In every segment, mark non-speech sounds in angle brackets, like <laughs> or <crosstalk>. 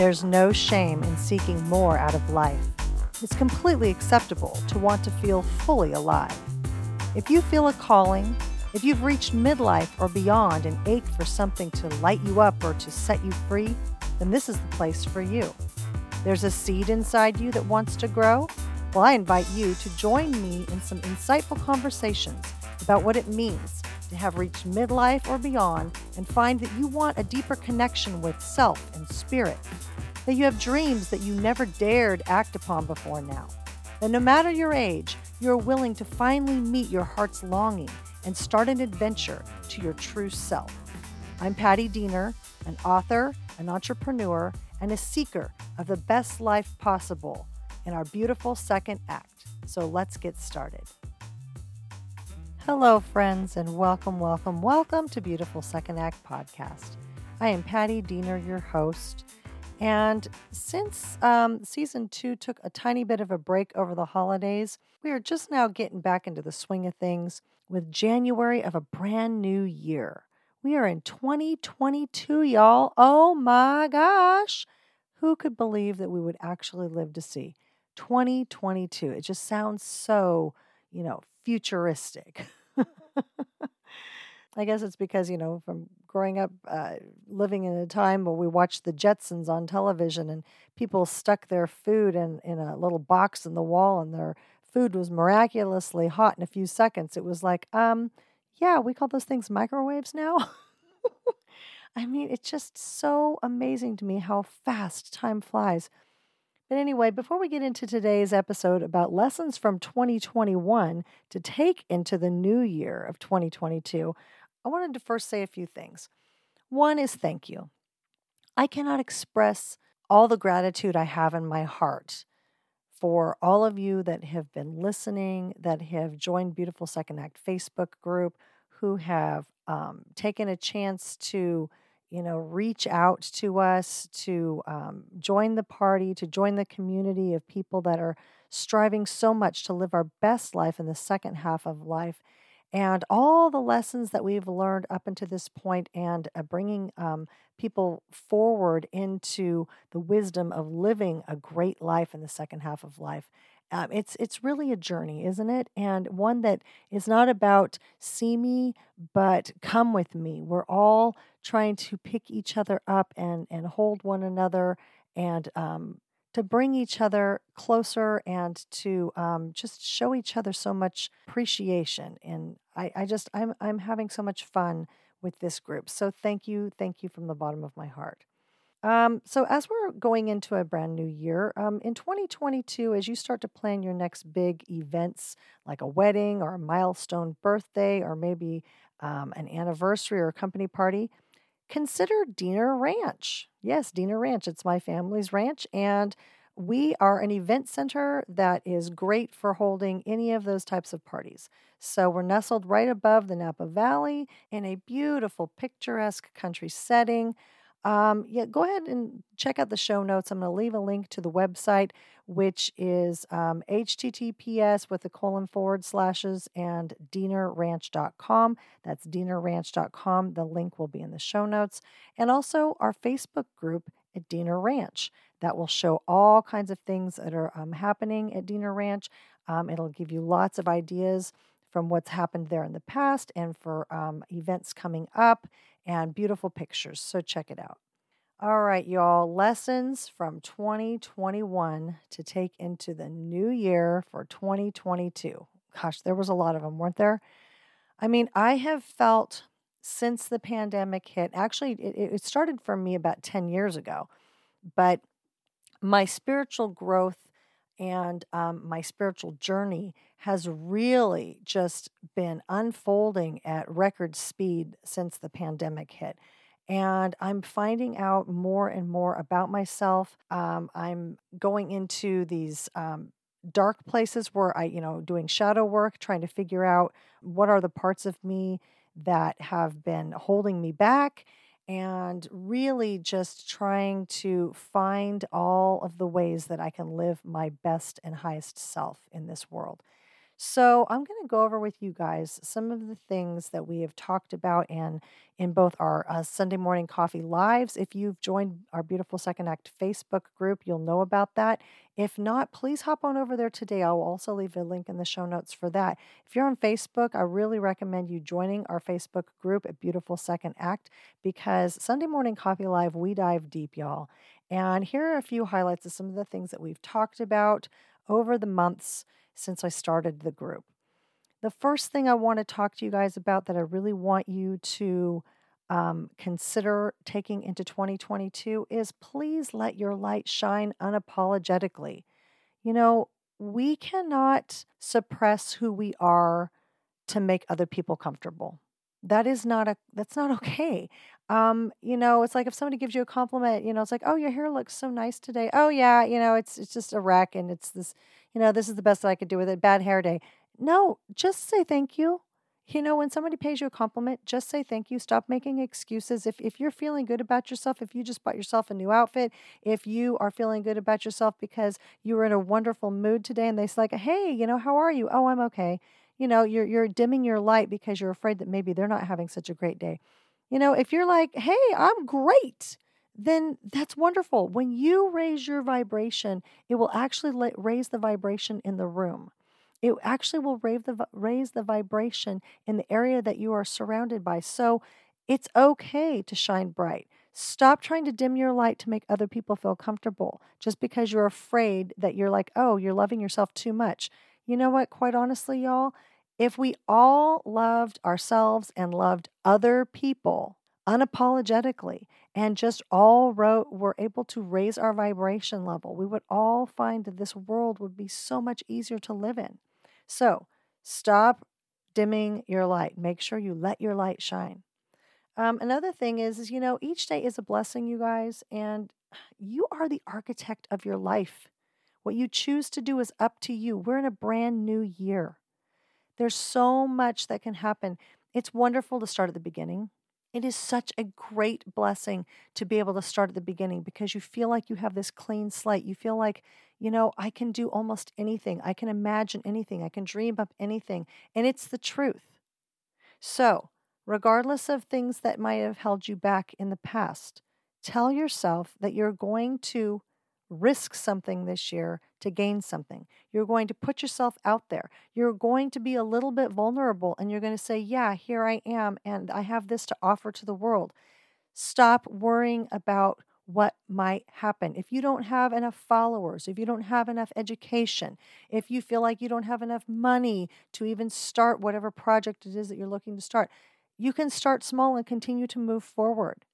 There's no shame in seeking more out of life. It's completely acceptable to want to feel fully alive. If you feel a calling, if you've reached midlife or beyond and ache for something to light you up or to set you free, then this is the place for you. There's a seed inside you that wants to grow? Well, I invite you to join me in some insightful conversations about what it means have reached midlife or beyond and find that you want a deeper connection with self and spirit, that you have dreams that you never dared act upon before now, that no matter your age, you're willing to finally meet your heart's longing and start an adventure to your true self. I'm Patti Diener, an author, an entrepreneur, and a seeker of the best life possible in our beautiful second act. So let's get started. Hello, friends, and welcome, welcome, welcome to Beautiful Second Act Podcast. I am Patti Diener, your host. And since um, season two took a tiny bit of a break over the holidays, we are just now getting back into the swing of things with January of a brand new year. We are in 2022, y'all. Oh my gosh. Who could believe that we would actually live to see 2022? It just sounds so, you know, futuristic. I guess it's because, you know, from growing up, uh, living in a time where we watched the Jetsons on television and people stuck their food in, in a little box in the wall and their food was miraculously hot in a few seconds. It was like, um, yeah, we call those things microwaves now. <laughs> I mean, it's just so amazing to me how fast time flies. But anyway, before we get into today's episode about lessons from 2021 to take into the new year of 2022, I wanted to first say a few things. One is thank you. I cannot express all the gratitude I have in my heart for all of you that have been listening, that have joined Beautiful Second Act Facebook group, who have um, taken a chance to, you know, reach out to us, to um, join the party, to join the community of people that are striving so much to live our best life in the second half of life and all the lessons that we've learned up until this point and uh, bringing um, people forward into the wisdom of living a great life in the second half of life um, it's it's really a journey isn't it and one that is not about see me but come with me we're all trying to pick each other up and and hold one another and um, to bring each other closer and to um, just show each other so much appreciation. And I, I just, I'm, I'm having so much fun with this group. So thank you. Thank you from the bottom of my heart. Um, so, as we're going into a brand new year, um, in 2022, as you start to plan your next big events like a wedding or a milestone birthday or maybe um, an anniversary or a company party, consider Diener Ranch. Yes, Diener Ranch. It's my family's ranch. And we are an event center that is great for holding any of those types of parties. So we're nestled right above the Napa Valley in a beautiful, picturesque country setting. Um, yeah, go ahead and check out the show notes. I'm going to leave a link to the website, which is um, https with the colon forward slashes and dienerranch.com. That's dienerranch.com. The link will be in the show notes. And also our Facebook group at Diener Ranch. That will show all kinds of things that are um, happening at Diener Ranch. Um, it'll give you lots of ideas from what's happened there in the past and for um, events coming up and beautiful pictures. So check it out. All right, y'all, lessons from 2021 to take into the new year for 2022. Gosh, there was a lot of them, weren't there? I mean, I have felt since the pandemic hit, actually, it, it started for me about 10 years ago, but my spiritual growth and um, my spiritual journey has really just been unfolding at record speed since the pandemic hit. And I'm finding out more and more about myself. Um, I'm going into these um, dark places where I, you know, doing shadow work, trying to figure out what are the parts of me that have been holding me back and really just trying to find all of the ways that I can live my best and highest self in this world. So, I'm going to go over with you guys some of the things that we have talked about and in both our uh, Sunday morning coffee lives. If you've joined our Beautiful Second Act Facebook group, you'll know about that. If not, please hop on over there today. I'll also leave a link in the show notes for that. If you're on Facebook, I really recommend you joining our Facebook group at Beautiful Second Act because Sunday morning coffee live, we dive deep, y'all. And here are a few highlights of some of the things that we've talked about over the months since I started the group. The first thing I want to talk to you guys about that I really want you to um, consider taking into 2022 is please let your light shine unapologetically. You know, we cannot suppress who we are to make other people comfortable. That is not a that's not <laughs> okay. Um, you know, it's like if somebody gives you a compliment, you know, it's like, "Oh, your hair looks so nice today." "Oh, yeah, you know, it's it's just a wreck and it's this, you know, this is the best that I could do with it. Bad hair day." No, just say thank you. You know, when somebody pays you a compliment, just say thank you. Stop making excuses. If if you're feeling good about yourself, if you just bought yourself a new outfit, if you are feeling good about yourself because you were in a wonderful mood today and they say like, "Hey, you know, how are you?" "Oh, I'm okay." You know, you're you're dimming your light because you're afraid that maybe they're not having such a great day. You know, if you're like, hey, I'm great, then that's wonderful. When you raise your vibration, it will actually raise the vibration in the room. It actually will raise the, raise the vibration in the area that you are surrounded by. So it's okay to shine bright. Stop trying to dim your light to make other people feel comfortable just because you're afraid that you're like, oh, you're loving yourself too much. You know what? Quite honestly, y'all, if we all loved ourselves and loved other people unapologetically and just all wrote, were able to raise our vibration level, we would all find that this world would be so much easier to live in. So stop dimming your light. Make sure you let your light shine. Um, another thing is, is, you know, each day is a blessing, you guys, and you are the architect of your life. What you choose to do is up to you. We're in a brand new year. There's so much that can happen. It's wonderful to start at the beginning. It is such a great blessing to be able to start at the beginning because you feel like you have this clean slate. You feel like, you know, I can do almost anything. I can imagine anything. I can dream up anything. And it's the truth. So, regardless of things that might have held you back in the past, tell yourself that you're going to risk something this year to gain something. You're going to put yourself out there. You're going to be a little bit vulnerable and you're going to say, Yeah, here I am, and I have this to offer to the world. Stop worrying about what might happen. If you don't have enough followers, if you don't have enough education, if you feel like you don't have enough money to even start whatever project it is that you're looking to start, you can start small and continue to move forward.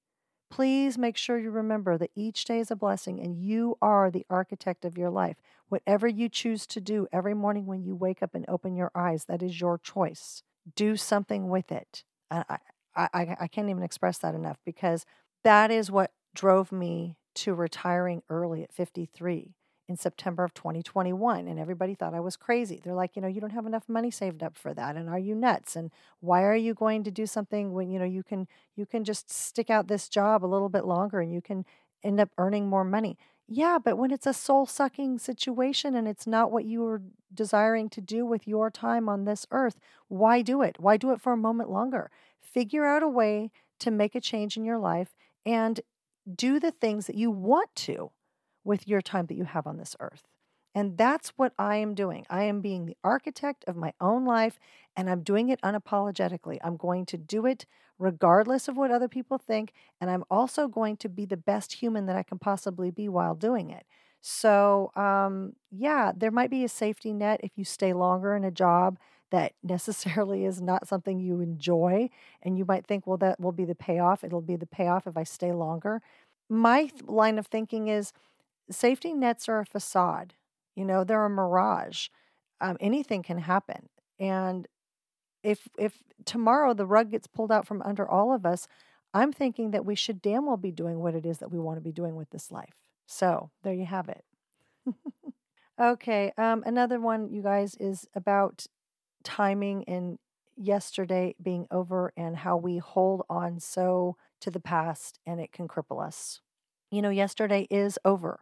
Please make sure you remember that each day is a blessing and you are the architect of your life. Whatever you choose to do every morning when you wake up and open your eyes, that is your choice. Do something with it. I, I, I can't even express that enough because that is what drove me to retiring early at 53 in September of 2021 and everybody thought I was crazy. They're like, you know, you don't have enough money saved up for that and are you nuts? And why are you going to do something when you know you can you can just stick out this job a little bit longer and you can end up earning more money. Yeah, but when it's a soul-sucking situation and it's not what you were desiring to do with your time on this earth, why do it? Why do it for a moment longer? Figure out a way to make a change in your life and do the things that you want to with your time that you have on this earth. And that's what I am doing. I am being the architect of my own life, and I'm doing it unapologetically. I'm going to do it regardless of what other people think, and I'm also going to be the best human that I can possibly be while doing it. So, um, yeah, there might be a safety net if you stay longer in a job that <laughs> necessarily is not something you enjoy. And you might think, well, that will be the payoff. It'll be the payoff if I stay longer. My line of thinking is safety nets are a facade. You know, they're a mirage. Um, anything can happen. And if if tomorrow the rug gets pulled out from under all of us, I'm thinking that we should damn well be doing what it is that we want to be doing with this life. So there you have it. <laughs> okay, um, another one, you guys, is about timing and yesterday being over and how we hold on so to the past and it can cripple us. You know, yesterday is over.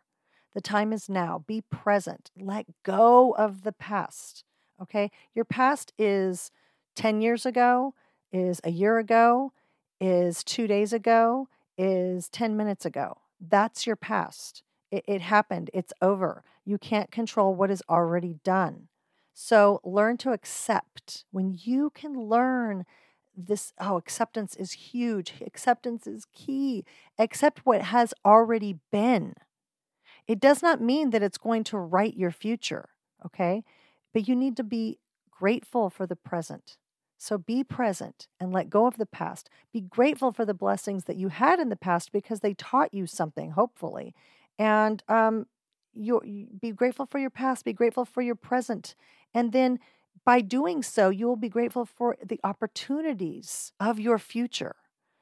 The time is now. Be present. Let go of the past. Okay? Your past is 10 years ago, is a year ago, is two days ago, is 10 minutes ago. That's your past. It, it happened, it's over. You can't control what is already done. So learn to accept. When you can learn this, oh, acceptance is huge. Acceptance is key. Accept what has already been. It does not mean that it's going to write your future, okay? But you need to be grateful for the present. So be present and let go of the past. Be grateful for the blessings that you had in the past because they taught you something, hopefully. And um, you, be grateful for your past, be grateful for your present. And then by doing so, you will be grateful for the opportunities of your future,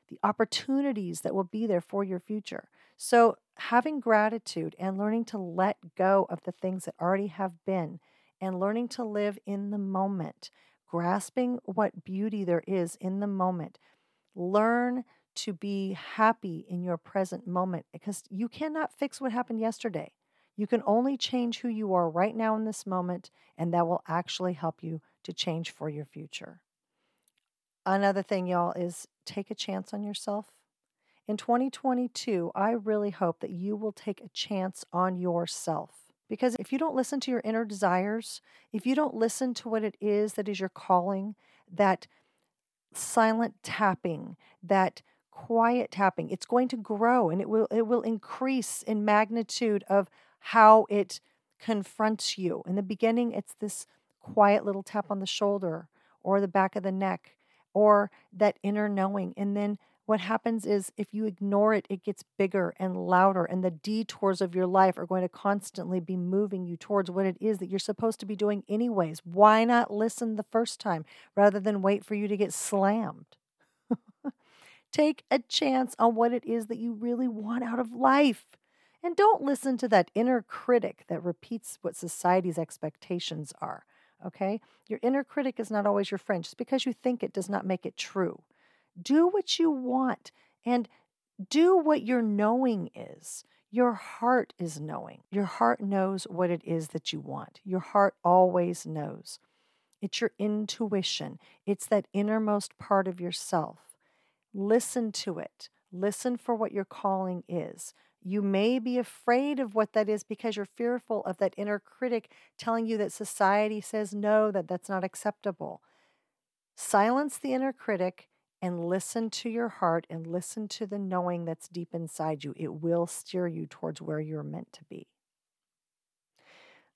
the opportunities that will be there for your future. So, having gratitude and learning to let go of the things that already have been and learning to live in the moment, grasping what beauty there is in the moment. Learn to be happy in your present moment because you cannot fix what happened yesterday. You can only change who you are right now in this moment, and that will actually help you to change for your future. Another thing, y'all, is take a chance on yourself. In 2022, I really hope that you will take a chance on yourself. Because if you don't listen to your inner desires, if you don't listen to what it is that is your calling, that silent tapping, that quiet tapping, it's going to grow and it will it will increase in magnitude of how it confronts you. In the beginning, it's this quiet little tap on the shoulder or the back of the neck or that inner knowing. And then what happens is if you ignore it, it gets bigger and louder, and the detours of your life are going to constantly be moving you towards what it is that you're supposed to be doing, anyways. Why not listen the first time rather than wait for you to get slammed? <laughs> Take a chance on what it is that you really want out of life. And don't listen to that inner critic that repeats what society's expectations are. Okay? Your inner critic is not always your friend. Just because you think it does not make it true. Do what you want and do what your knowing is. Your heart is knowing. Your heart knows what it is that you want. Your heart always knows. It's your intuition, it's that innermost part of yourself. Listen to it. Listen for what your calling is. You may be afraid of what that is because you're fearful of that inner critic telling you that society says no, that that's not acceptable. Silence the inner critic and listen to your heart and listen to the knowing that's deep inside you. It will steer you towards where you're meant to be.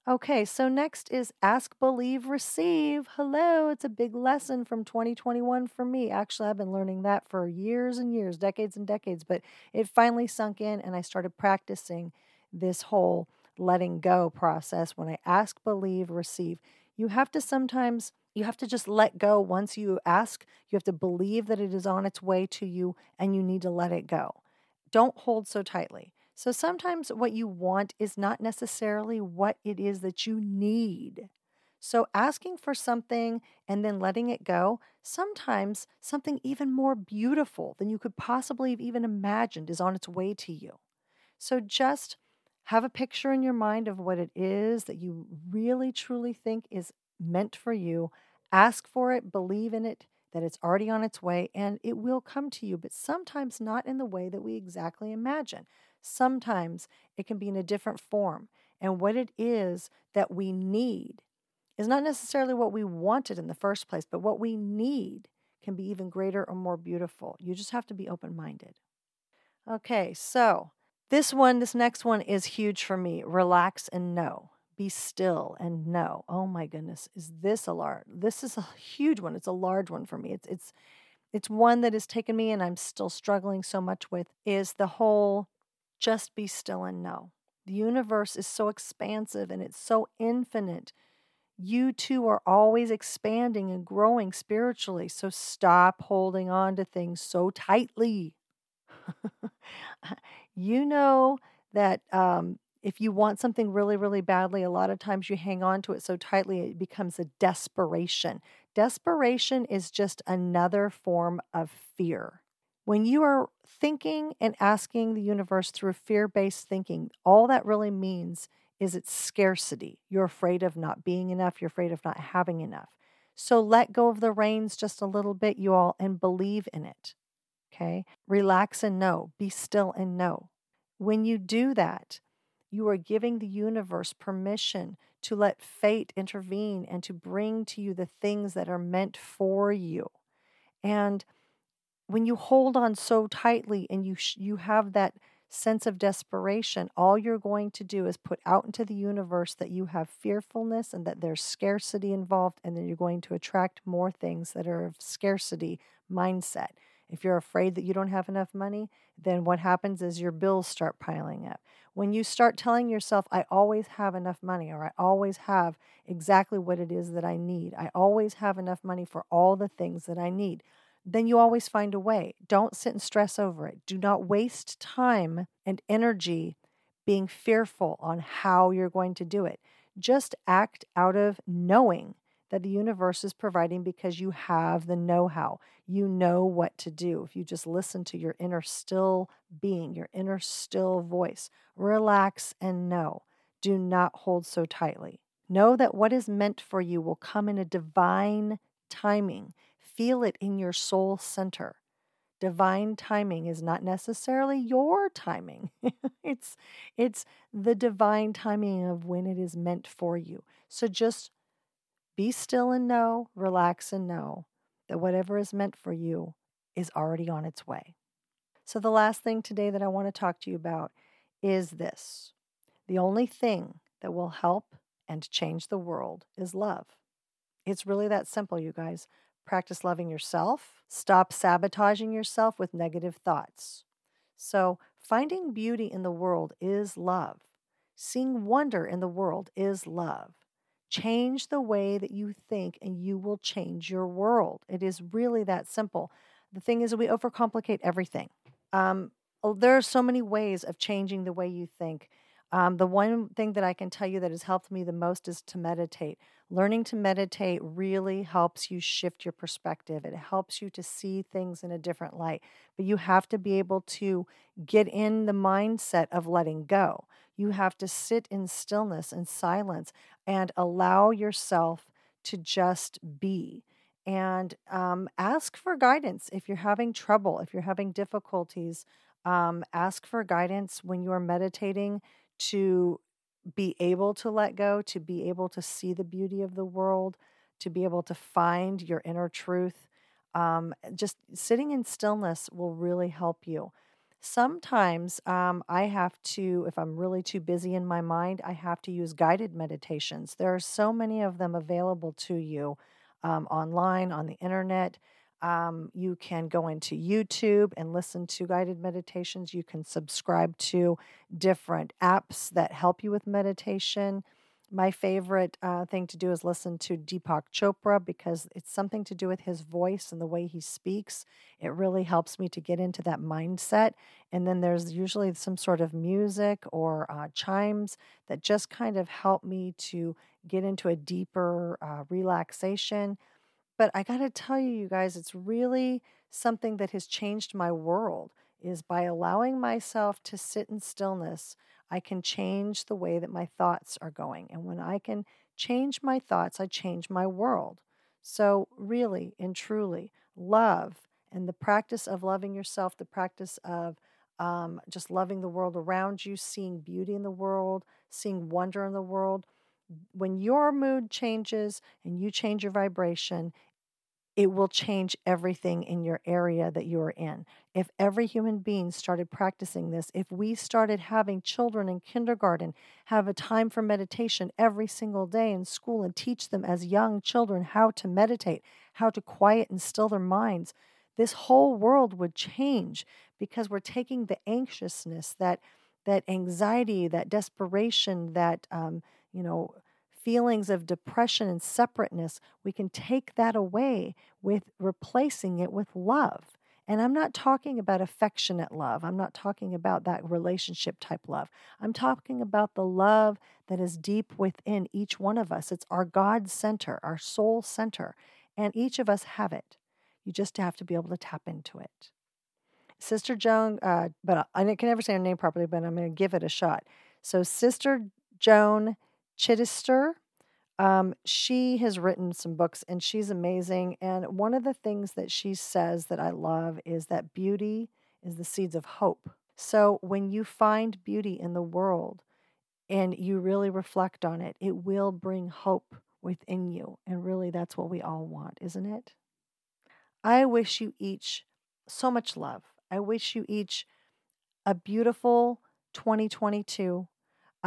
Okay, so next is ask, believe, receive. Hello, it's a big lesson from 2021 for me. Actually, I've been learning that for years and years, decades and decades, but it finally sunk in and I started practicing this whole letting go process when I ask, believe, receive. You have to sometimes you have to just let go once you ask. You have to believe that it is on its way to you and you need to let it go. Don't hold so tightly. So sometimes what you want is not necessarily what it is that you need. So asking for something and then letting it go, sometimes something even more beautiful than you could possibly have even imagined is on its way to you. So just have a picture in your mind of what it is that you really truly think is meant for you Ask for it, believe in it, that it's already on its way, and it will come to you, but sometimes not in the way that we exactly imagine. Sometimes it can be in a different form. And what it is that we need is not necessarily what we wanted in the first place, but what we need can be even greater or more beautiful. You just have to be open minded. Okay, so this one, this next one is huge for me. Relax and know be still and know oh my goodness is this a large this is a huge one it's a large one for me it's it's it's one that has taken me and i'm still struggling so much with is the whole just be still and know. The universe is so expansive and it's so infinite. You too are always expanding and growing spiritually so stop holding on to things so tightly. <laughs> You know that um, if you want something really, really badly, a lot of times you hang on to it so tightly it becomes a desperation. Desperation is just another form of fear. When you are thinking and asking the universe through fear based thinking, all that really means is it's scarcity. You're afraid of not being enough, you're afraid of not having enough. So let go of the reins just a little bit, you all, and believe in it. Okay? Relax and know. Be still and know. When you do that, you are giving the universe permission to let fate intervene and to bring to you the things that are meant for you. And when you hold on so tightly and you sh- you have that sense of desperation, all you're going to do is put out into the universe that you have fearfulness and that there's scarcity involved, and then you're going to attract more things that are of scarcity mindset. If you're afraid that you don't have enough money, then what happens is your bills start piling up. When you start telling yourself, I always have enough money, or I always have exactly what it is that I need, I always have enough money for all the things that I need, then you always find a way. Don't sit and stress over it. Do not waste time and energy being fearful on how you're going to do it. Just act out of knowing that the universe is providing because you have the know how. You know what to do. If you just listen to your inner still being, your inner still voice, relax and know. Do not hold so tightly. Know that what is meant for you will come in a divine timing feel it in your soul center. Divine timing is not necessarily your timing. <laughs> it's it's the divine timing of when it is meant for you. So just be still and know, relax and know that whatever is meant for you is already on its way. So the last thing today that I want to talk to you about is this. The only thing that will help and change the world is love. It's really that simple, you guys. Practice loving yourself. Stop sabotaging yourself with negative thoughts. So, finding beauty in the world is love. Seeing wonder in the world is love. Change the way that you think, and you will change your world. It is really that simple. The thing is, we overcomplicate everything. Um, oh, there are so many ways of changing the way you think. Um, the one thing that I can tell you that has helped me the most is to meditate. Learning to meditate really helps you shift your perspective. It helps you to see things in a different light. But you have to be able to get in the mindset of letting go. You have to sit in stillness and silence and allow yourself to just be. And um, ask for guidance if you're having trouble, if you're having difficulties. Um, ask for guidance when you are meditating to be able to let go, to be able to see the beauty of the world, to be able to find your inner truth. Um, just sitting in stillness will really help you. Sometimes um, I have to, if I'm really too busy in my mind, I have to use guided meditations. There are so many of them available to you um, online, on the internet. Um, you can go into YouTube and listen to guided meditations. You can subscribe to different apps that help you with meditation. My favorite uh, thing to do is listen to Deepak Chopra because it's something to do with his voice and the way he speaks. It really helps me to get into that mindset. And then there's usually some sort of music or uh, chimes that just kind of help me to get into a deeper uh, relaxation. But I got to tell you, you guys, it's really something that has changed my world is by allowing myself to sit in stillness, I can change the way that my thoughts are going. And when I can change my thoughts, I change my world. So, really and truly, love and the practice of loving yourself, the practice of um, just loving the world around you, seeing beauty in the world, seeing wonder in the world. When your mood changes and you change your vibration, it will change everything in your area that you are in. If every human being started practicing this, if we started having children in kindergarten have a time for meditation every single day in school and teach them as young children how to meditate, how to quiet and still their minds, this whole world would change because we're taking the anxiousness, that that anxiety, that desperation, that um, you know feelings of depression and separateness, we can take that away with replacing it with love. And I'm not talking about affectionate love. I'm not talking about that relationship type love. I'm talking about the love that is deep within each one of us. It's our God center, our soul center. And each of us have it. You just have to be able to tap into it. Sister Joan, uh, but I can never say her name properly, but I'm going to give it a shot. So, Sister Joan Chittister. Um, she has written some books and she's amazing. And one of the things that she says that I love is that beauty is the seeds of hope. So when you find beauty in the world and you really reflect on it, it will bring hope within you. And really, that's what we all want, isn't it? I wish you each so much love. I wish you each a beautiful 2022.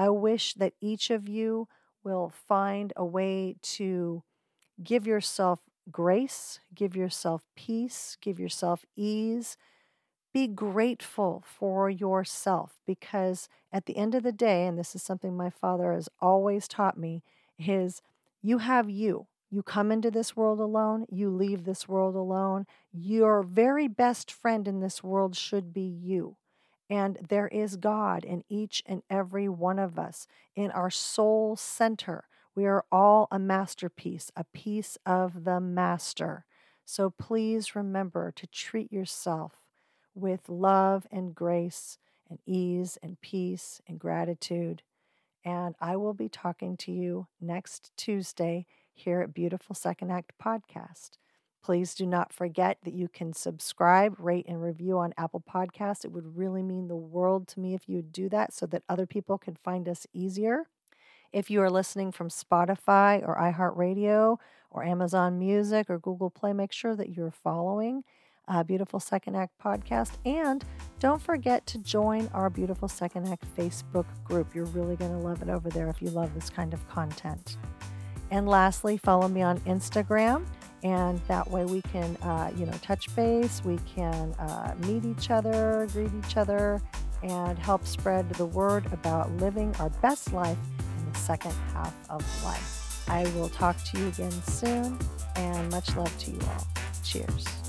I wish that each of you will find a way to give yourself grace, give yourself peace, give yourself ease. Be grateful for yourself because at the end of the day, and this is something my father has always taught me, is you have you. You come into this world alone, you leave this world alone. Your very best friend in this world should be you. And there is God in each and every one of us, in our soul center. We are all a masterpiece, a piece of the master. So please remember to treat yourself with love and grace and ease and peace and gratitude. And I will be talking to you next Tuesday here at Beautiful Second Act Podcast. Please do not forget that you can subscribe, rate, and review on Apple Podcasts. It would really mean the world to me if you do that so that other people can find us easier. If you are listening from Spotify or iHeartRadio or Amazon Music or Google Play, make sure that you're following uh, Beautiful Second Act podcast. And don't forget to join our Beautiful Second Act Facebook group. You're really going to love it over there if you love this kind of content. And lastly, follow me on Instagram and that way we can uh, you know touch base we can uh, meet each other greet each other and help spread the word about living our best life in the second half of life. I will talk to you again soon and much love to you all. Cheers